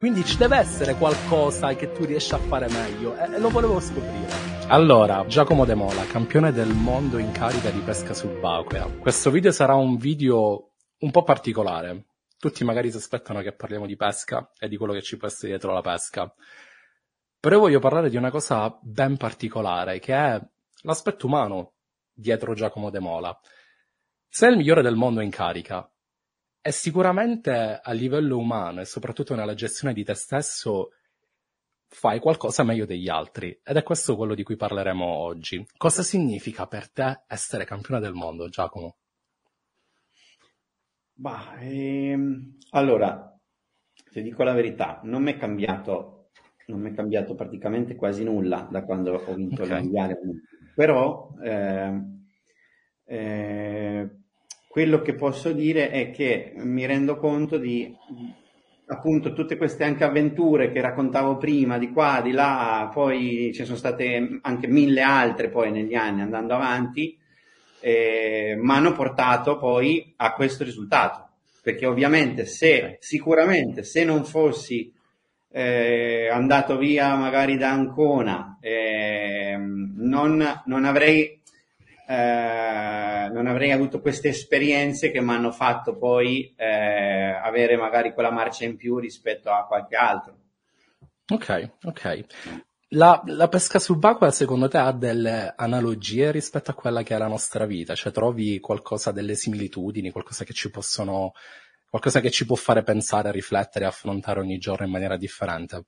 Quindi ci deve essere qualcosa che tu riesci a fare meglio e lo volevo scoprire. Allora, Giacomo De Mola, campione del mondo in carica di pesca subacquea. Questo video sarà un video un po' particolare. Tutti magari si aspettano che parliamo di pesca e di quello che ci può essere dietro la pesca. Però io voglio parlare di una cosa ben particolare, che è l'aspetto umano dietro Giacomo De Mola. Sei il migliore del mondo in carica, e sicuramente a livello umano e soprattutto nella gestione di te stesso fai qualcosa meglio degli altri ed è questo quello di cui parleremo oggi. Cosa significa per te essere campione del mondo, Giacomo? Bah, ehm, allora, ti dico la verità, non mi è cambiato, non mi è cambiato praticamente quasi nulla da quando ho vinto okay. il mondiale, però eh, eh, quello che posso dire è che mi rendo conto di appunto tutte queste anche avventure che raccontavo prima, di qua, di là, poi ci sono state anche mille altre poi negli anni andando avanti, eh, mi hanno portato poi a questo risultato. Perché ovviamente se, sicuramente se non fossi eh, andato via magari da Ancona, eh, non, non avrei eh, non avrei avuto queste esperienze che mi hanno fatto poi eh, avere magari quella marcia in più rispetto a qualche altro. Ok, ok. La, la, pesca subacquea secondo te ha delle analogie rispetto a quella che è la nostra vita? Cioè trovi qualcosa, delle similitudini, qualcosa che ci possono, qualcosa che ci può fare pensare, riflettere, affrontare ogni giorno in maniera differente?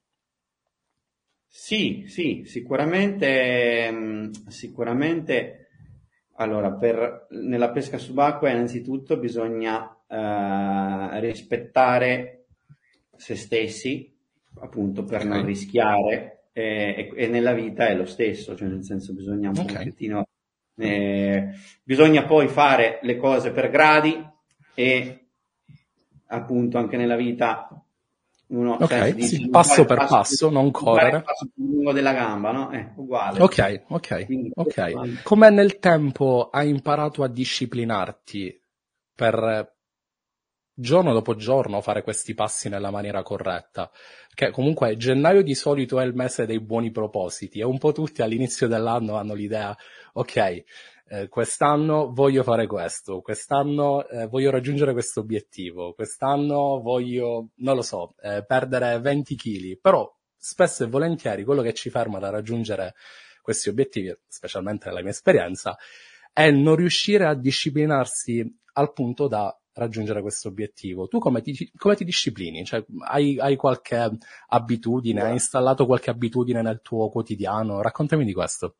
Sì, sì, sicuramente, mm, sicuramente allora, per, nella pesca subacquea innanzitutto bisogna eh, rispettare se stessi, appunto per okay. non rischiare, e, e, nella vita è lo stesso, cioè nel senso bisogna un okay. pochettino, eh, bisogna poi fare le cose per gradi e appunto anche nella vita uno, ok, cioè, sì, passo per passo, passo, non correre. Passo più lungo della gamba, no? Eh, uguale. Ok, ok, Quindi, ok. Come nel tempo hai imparato a disciplinarti per giorno dopo giorno fare questi passi nella maniera corretta? Che comunque gennaio di solito è il mese dei buoni propositi e un po' tutti all'inizio dell'anno hanno l'idea, ok, eh, quest'anno voglio fare questo, quest'anno eh, voglio raggiungere questo obiettivo, quest'anno voglio, non lo so, eh, perdere 20 kg, però spesso e volentieri quello che ci ferma da raggiungere questi obiettivi, specialmente nella mia esperienza, è non riuscire a disciplinarsi al punto da raggiungere questo obiettivo. Tu come ti, come ti disciplini? Cioè, hai, hai, qualche abitudine? Hai installato qualche abitudine nel tuo quotidiano? Raccontami di questo.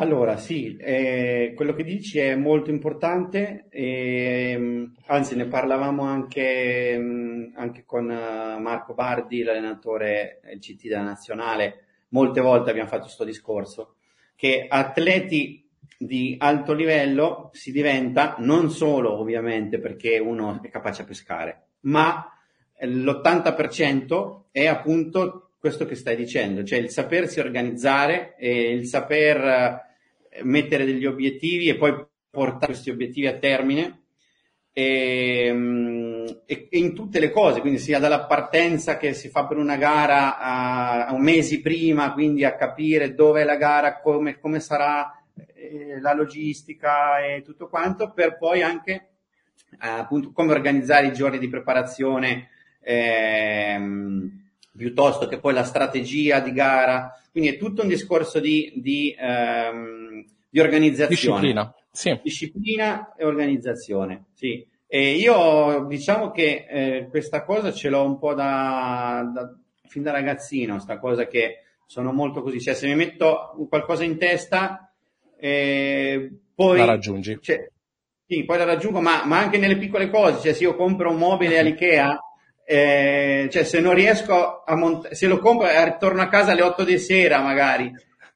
Allora, sì, eh, quello che dici è molto importante, e, anzi ne parlavamo anche, anche con eh, Marco Bardi, l'allenatore del CT della nazionale, molte volte abbiamo fatto questo discorso, che atleti di alto livello si diventa non solo ovviamente perché uno è capace a pescare, ma l'80% è appunto questo che stai dicendo, cioè il sapersi organizzare e il saper mettere degli obiettivi e poi portare questi obiettivi a termine e, e, e, in tutte le cose, quindi sia dalla partenza che si fa per una gara a, a un mesi prima, quindi a capire dove è la gara, come, come sarà eh, la logistica e tutto quanto, per poi anche eh, appunto come organizzare i giorni di preparazione ehm, piuttosto che poi la strategia di gara. Quindi è tutto un discorso di, di ehm, di organizzazione. Disciplina, sì. Disciplina e organizzazione, sì. E io diciamo che eh, questa cosa ce l'ho un po' da, da, fin da ragazzino, sta cosa che sono molto così, cioè se mi metto qualcosa in testa, eh, poi... La raggiungi. Cioè, sì, poi la raggiungo, ma, ma, anche nelle piccole cose, cioè se io compro un mobile all'Ikea, eh, cioè se non riesco a montare, se lo compro e torno a casa alle 8 di sera magari,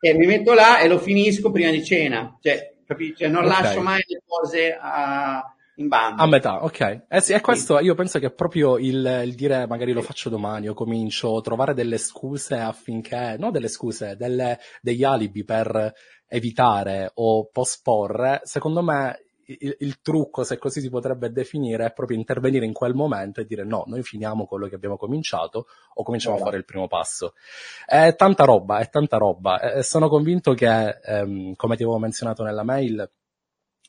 e mi metto là e lo finisco prima di cena. Cioè, capisci? Cioè, non okay. lascio mai le cose a, in banda. A metà, ok. Eh sì, e questo io penso che è proprio il, il, dire magari lo faccio domani o comincio, trovare delle scuse affinché, no delle scuse, delle, degli alibi per evitare o posporre, secondo me il, il, trucco, se così si potrebbe definire, è proprio intervenire in quel momento e dire no, noi finiamo quello che abbiamo cominciato o cominciamo oh. a fare il primo passo. È tanta roba, è tanta roba. E sono convinto che, ehm, come ti avevo menzionato nella mail,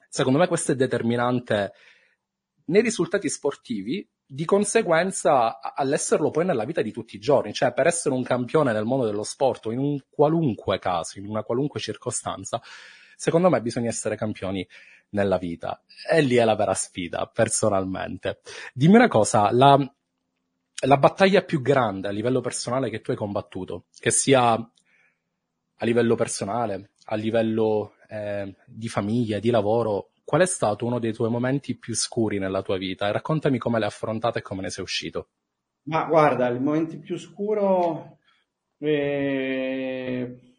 secondo me questo è determinante nei risultati sportivi, di conseguenza all'esserlo poi nella vita di tutti i giorni, cioè per essere un campione nel mondo dello sport in un qualunque caso, in una qualunque circostanza, secondo me bisogna essere campioni nella vita. E lì è la vera sfida, personalmente. Dimmi una cosa, la, la battaglia più grande a livello personale che tu hai combattuto, che sia a livello personale, a livello eh, di famiglia, di lavoro, qual è stato uno dei tuoi momenti più scuri nella tua vita? E raccontami come l'hai affrontata e come ne sei uscito. Ma guarda, il momento più scuro, eh,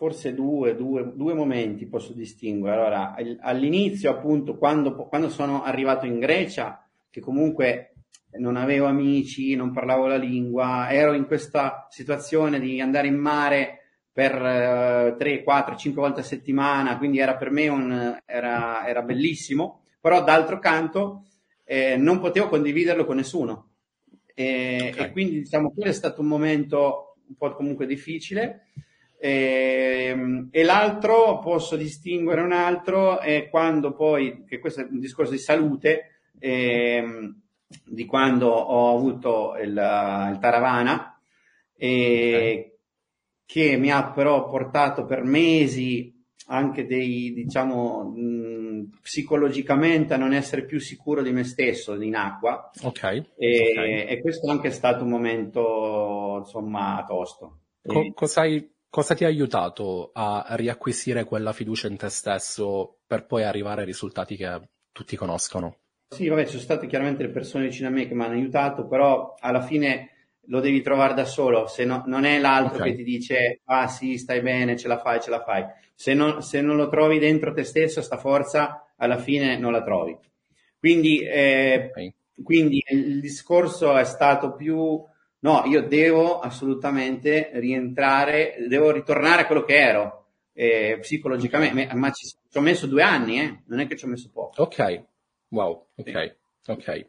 forse due, due, due, momenti posso distinguere. Allora, all'inizio, appunto, quando, quando sono arrivato in Grecia, che comunque non avevo amici, non parlavo la lingua, ero in questa situazione di andare in mare per uh, 3, 4, 5 volte a settimana, quindi era per me un, era, era bellissimo, però d'altro canto eh, non potevo condividerlo con nessuno. E, okay. e, quindi diciamo quello è stato un momento un po' comunque difficile. E, ehm, e l'altro, posso distinguere un altro, è quando poi, che questo è un discorso di salute, eh, di quando ho avuto il, il Taravana, e okay che mi ha però portato per mesi anche dei, diciamo, mh, psicologicamente a non essere più sicuro di me stesso in acqua. Ok. E, okay. e questo anche è stato un momento, insomma, tosto. Co- e... cosa, ti ha aiutato a riacquisire quella fiducia in te stesso per poi arrivare ai risultati che tutti conoscono? Sì, vabbè, ci sono state chiaramente le persone vicino a me che mi hanno aiutato, però alla fine lo devi trovare da solo, se no, non è l'altro okay. che ti dice ah sì, stai bene, ce la fai, ce la fai. Se non, se non lo trovi dentro te stesso, sta forza, alla fine non la trovi. Quindi, eh, okay. quindi il discorso è stato più, no, io devo assolutamente rientrare, devo ritornare a quello che ero, eh, psicologicamente, ma ci, ci, ho messo due anni, eh? non è che ci ho messo poco. Ok, wow, ok. Ok.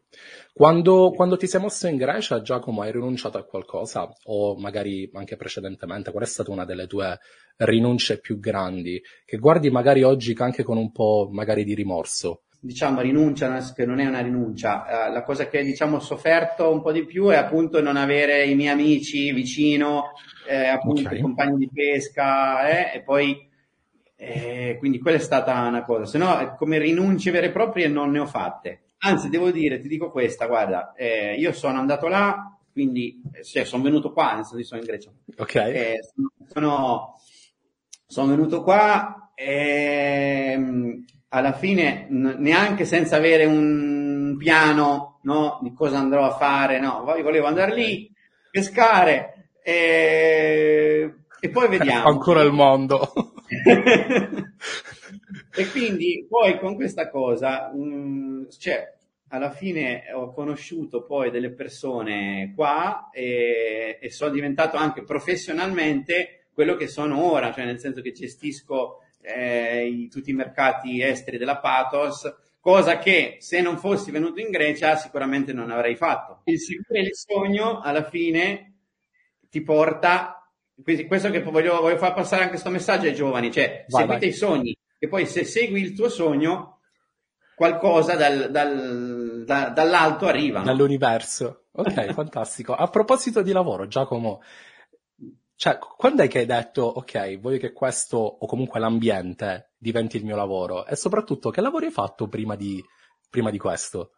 Quando, quando, ti sei mosso in Grecia, Giacomo, hai rinunciato a qualcosa? O magari anche precedentemente, qual è stata una delle tue rinunce più grandi? Che guardi magari oggi anche con un po' magari di rimorso? Diciamo rinuncia, che non è una rinuncia. Uh, la cosa che diciamo ho sofferto un po' di più è appunto non avere i miei amici vicino, eh, appunto okay. i compagni di pesca, eh, e poi eh, quindi quella è stata una cosa. Se no, come rinunce vere e proprie non ne ho fatte. Anzi, devo dire, ti dico questa, guarda, eh, io sono andato là, quindi cioè, sono venuto qua, senso sono in Grecia. Ok. Eh, sono, sono, venuto qua e ehm, alla fine neanche senza avere un piano no, di cosa andrò a fare, no, volevo andare lì, pescare e, e poi vediamo. Ancora il mondo. e quindi poi con questa cosa, mh, mm, cioè, alla fine ho conosciuto poi delle persone qua e, e, sono diventato anche professionalmente quello che sono ora, cioè nel senso che gestisco eh, i, tutti i mercati esteri della Pathos, cosa che se non fossi venuto in Grecia sicuramente non avrei fatto. Il seguire il sogno alla fine ti porta quindi questo che voglio, voglio far passare anche questo messaggio ai giovani, cioè vai, seguite vai. i sogni e poi se segui il tuo sogno qualcosa dal, dal, da, dall'alto arriva. No? Dall'universo. Ok, fantastico. A proposito di lavoro, Giacomo, cioè, quando è che hai detto, ok, voglio che questo, o comunque l'ambiente, diventi il mio lavoro? E soprattutto, che lavori hai fatto prima di, prima di questo?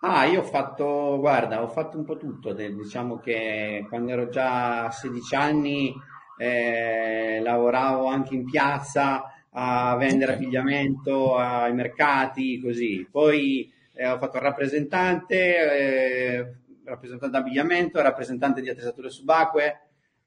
Ah, io ho fatto, guarda, ho fatto un po' tutto, diciamo che quando ero già a 16 anni eh, lavoravo anche in piazza a vendere okay. abbigliamento ai mercati, così. Poi eh, ho fatto il rappresentante, eh, rappresentante abbigliamento, rappresentante di attrezzature subacquee.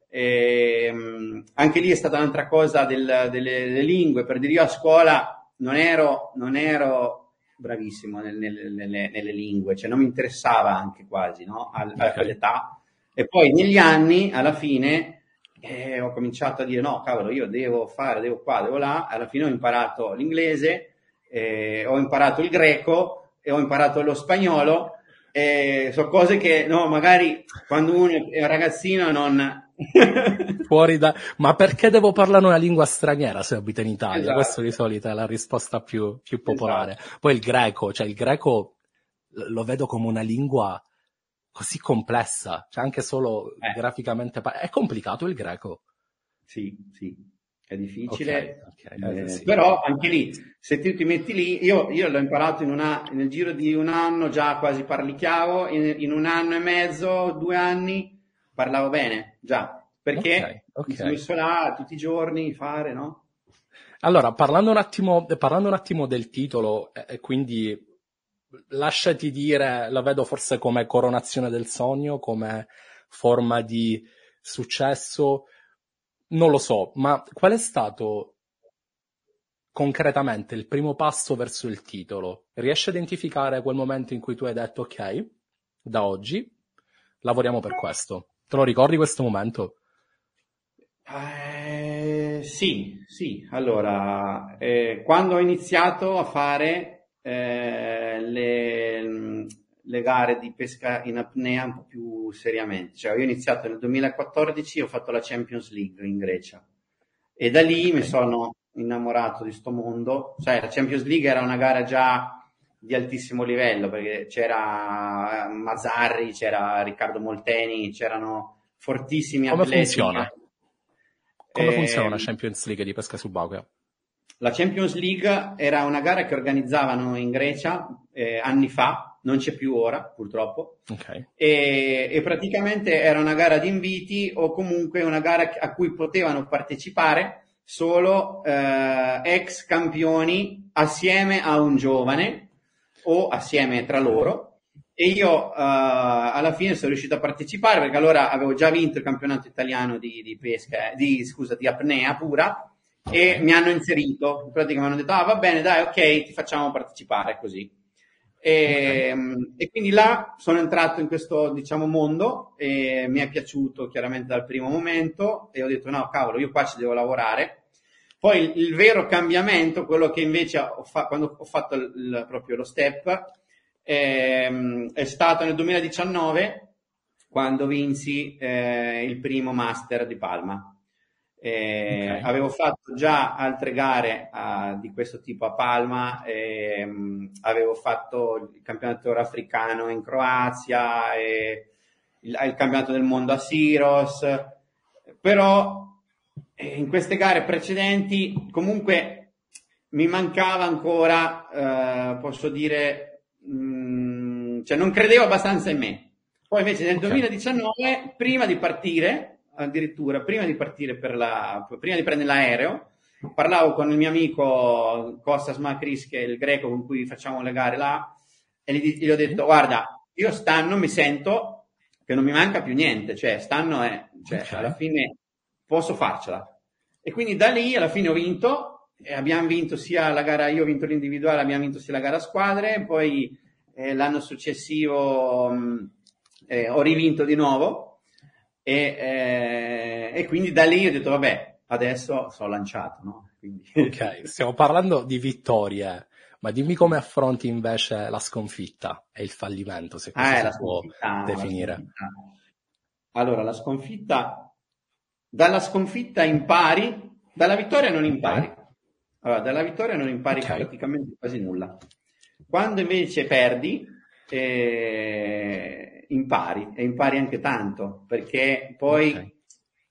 E, mh, anche lì è stata un'altra cosa del, delle, delle, lingue, per dire io a scuola non ero, non ero bravissimo nelle, nelle, nelle, lingue, cioè non mi interessava anche quasi no? All, okay. all'età. E poi negli anni, alla fine, eh, ho cominciato a dire no, cavolo, io devo fare, devo qua, devo là. Alla fine ho imparato l'inglese eh, ho imparato il greco e ho imparato lo spagnolo. Eh, sono cose che no, magari quando uno è un ragazzino non... Fuori da... Ma perché devo parlare una lingua straniera se abito in Italia? Esatto. Questa di solito è la risposta più, più popolare. Esatto. Poi il greco, cioè il greco lo vedo come una lingua così complessa, cioè anche solo eh. graficamente... È complicato il greco. Sì, sì, è difficile, okay, okay, eh, sì. però anche lì, se tu ti metti lì, io, io l'ho imparato in una, nel giro di un anno, già quasi parlichiavo, in, in, un anno e mezzo, due anni, parlavo bene, già, perché okay, mi sono messo là tutti i giorni, fare, no? Allora, parlando un attimo, parlando un attimo del titolo, eh, quindi lasciati dire, la vedo forse come coronazione del sogno, come forma di successo, non lo so, ma qual è stato concretamente il primo passo verso il titolo? Riesci a identificare quel momento in cui tu hai detto ok, da oggi lavoriamo per questo? Te lo ricordi questo momento? Eh, sì, sì. Allora, eh, quando ho iniziato a fare eh, le, le, gare di pesca in apnea un po' più seriamente. Cioè, io ho iniziato nel 2014 ho fatto la Champions League in Grecia e da lì okay. mi sono innamorato di sto mondo. Cioè, la Champions League era una gara già di altissimo livello perché c'era eh, Mazzarri, c'era Riccardo Molteni, c'erano fortissimi Come atleti. Funziona? Come eh, funziona una Champions League di pesca subacquea? La Champions League era una gara che organizzavano in Grecia eh, anni fa, non c'è più ora purtroppo, okay. e, e, praticamente era una gara di inviti o comunque una gara a cui potevano partecipare solo eh, ex campioni assieme a un giovane o assieme tra loro. E io uh, alla fine sono riuscito a partecipare perché allora avevo già vinto il campionato italiano di, di pesca, di, scusa, di apnea pura e mi hanno inserito, in pratica mi hanno detto, ah va bene, dai, ok, ti facciamo partecipare così. E, okay. e, quindi là sono entrato in questo, diciamo, mondo e mi è piaciuto chiaramente dal primo momento e ho detto, no, cavolo, io qua ci devo lavorare. Poi il, il vero cambiamento, quello che invece ho fatto quando ho fatto il, proprio lo step, è, è stato nel 2019 quando vinsi eh, il primo master di Palma. Eh, okay. Avevo fatto già altre gare uh, di questo tipo a Palma, ehm, avevo fatto il campionato africano in Croazia, e il, il, campionato del mondo a Siros, però eh, in queste gare precedenti comunque mi mancava ancora, uh, posso dire, mh, mm, cioè non credevo abbastanza in me. Poi invece nel okay. 2019, prima di partire, addirittura prima di partire per la, prima di prendere l'aereo, parlavo con il mio amico Kostas Makris, che è il greco con cui facciamo le gare là, e gli, gli ho detto, guarda, io stanno mi sento che non mi manca più niente, cioè stanno è, cioè, okay. alla fine posso farcela. E quindi da lì alla fine ho vinto, e abbiamo vinto sia la gara, io ho vinto l'individuale, abbiamo vinto sia la gara a squadre, poi eh, l'anno successivo mh, eh, ho rivinto di nuovo, e, eh, e, quindi da lì ho detto, vabbè, adesso sono lanciato, no? Quindi... Ok, stiamo parlando di vittorie, ma dimmi come affronti invece la sconfitta e il fallimento, se così ah, si può definire. La allora, la sconfitta, dalla sconfitta impari, dalla vittoria non impari. Allora, dalla vittoria non impari okay. praticamente quasi nulla. Quando invece perdi, eh, impari e impari anche tanto perché poi okay.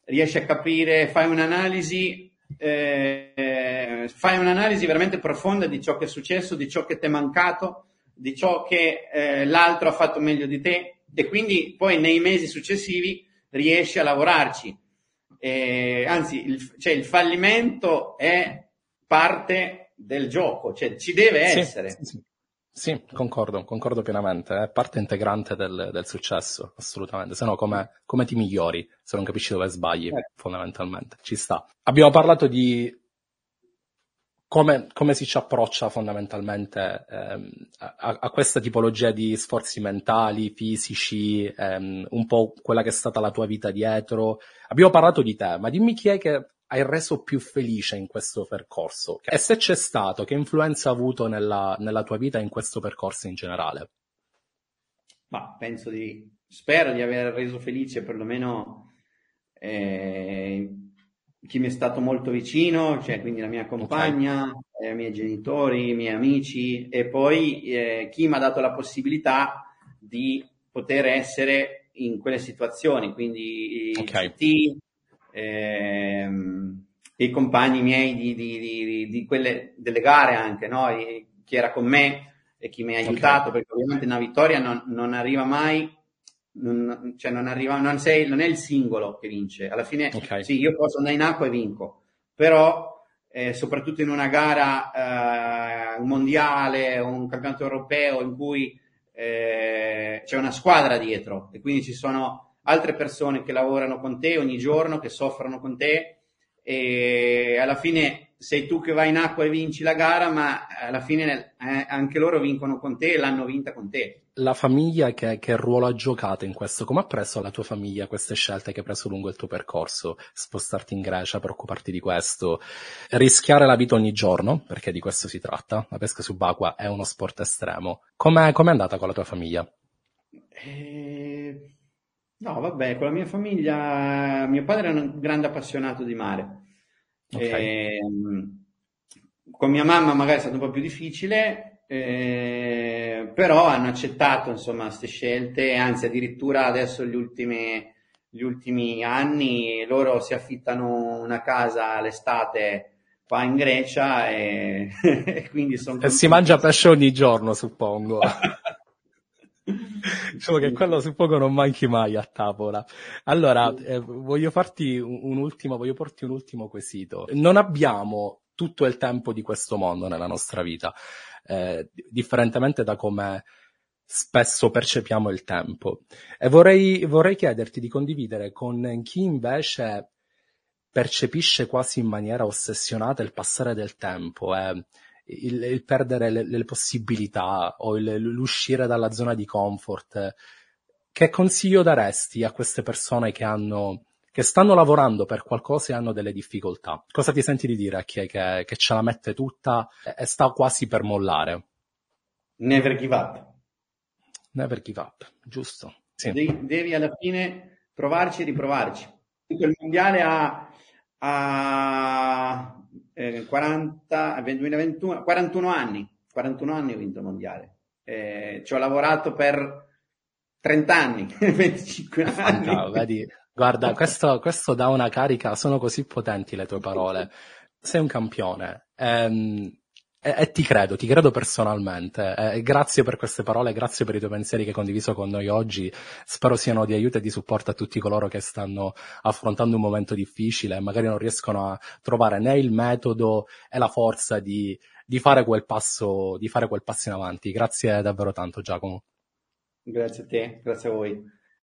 riesci a capire, fai un'analisi, eh, fai un'analisi veramente profonda di ciò che è successo, di ciò che ti è mancato, di ciò che eh, l'altro ha fatto meglio di te e quindi poi nei mesi successivi riesci a lavorarci. Eh, anzi, il, cioè, il fallimento è parte del gioco, cioè ci deve essere. Sì, sì. Sì, concordo, concordo pienamente, è parte integrante del, del successo, assolutamente, se no come, come, ti migliori se non capisci dove sbagli, eh. fondamentalmente, ci sta. Abbiamo parlato di come, come si ci approccia fondamentalmente ehm, a, a, questa tipologia di sforzi mentali, fisici, ehm, un po' quella che è stata la tua vita dietro. Abbiamo parlato di te, ma dimmi chi è che hai reso più felice in questo percorso? E se c'è stato, che influenza ha avuto nella, nella tua vita in questo percorso in generale? Ma penso di, spero di aver reso felice perlomeno eh, chi mi è stato molto vicino, cioè quindi la mia compagna, okay. eh, i miei genitori, i miei amici e poi eh, chi mi ha dato la possibilità di poter essere in quelle situazioni, quindi okay. i CT, ehm, i compagni miei di, di, di, di, quelle delle gare anche, no? E, chi era con me e chi mi ha aiutato, okay. perché ovviamente una vittoria non, non arriva mai non, cioè non, arriva, non, sei, non, è il singolo che vince. Alla fine, okay. sì, io posso andare in acqua e vinco, però eh, soprattutto in una gara, eh, un mondiale, un campionato europeo in cui eh, c'è una squadra dietro e quindi ci sono altre persone che lavorano con te ogni giorno, che soffrono con te e alla fine sei tu che vai in acqua e vinci la gara, ma alla fine eh, anche loro vincono con te e l'hanno vinta con te la famiglia che, che, ruolo ha giocato in questo? Come ha preso la tua famiglia queste scelte che hai preso lungo il tuo percorso? Spostarti in Grecia per occuparti di questo, rischiare la vita ogni giorno, perché di questo si tratta. La pesca subacquea è uno sport estremo. Com'è, com'è andata con la tua famiglia? Eh, no, vabbè, con la mia famiglia, mio padre è un grande appassionato di mare. Okay. Eh, con mia mamma magari è stato un po' più difficile, eh, però hanno accettato insomma queste scelte, anzi addirittura adesso gli ultimi, gli ultimi anni loro si affittano una casa l'estate qua in Grecia e, e quindi sono... E si mangia pesce ogni giorno suppongo. diciamo che quello suppongo non manchi mai a tavola. Allora, eh, voglio farti un, un ultimo, voglio porti un ultimo quesito. Non abbiamo tutto il tempo di questo mondo nella nostra vita, eh, differentemente da come spesso percepiamo il tempo. E vorrei, vorrei chiederti di condividere con chi invece percepisce quasi in maniera ossessionata il passare del tempo e il, il perdere le, le, possibilità o il, l'uscire dalla zona di comfort. Che consiglio daresti a queste persone che hanno che stanno lavorando per qualcosa e hanno delle difficoltà. Cosa ti senti di dire a chi è che, che ce la mette tutta e sta quasi per mollare? Never give up. Never give up, giusto. Sì. Devi, devi, alla fine provarci e riprovarci. Il mondiale ha, ha eh, 40, 2021, 41 anni. 41 anni ho vinto il mondiale. Eh, ci ho lavorato per 30 anni, 25 anni. No, vedi, Guarda, questo, questo dà una carica, sono così potenti le tue parole. Sei un campione. Ehm, e, e, ti credo, ti credo personalmente. E grazie per queste parole, grazie per i tuoi pensieri che hai condiviso con noi oggi. Spero siano di aiuto e di supporto a tutti coloro che stanno affrontando un momento difficile e magari non riescono a trovare né il metodo e la forza di, di, fare quel passo, di fare quel passo in avanti. Grazie davvero tanto, Giacomo. Grazie a te, grazie a voi.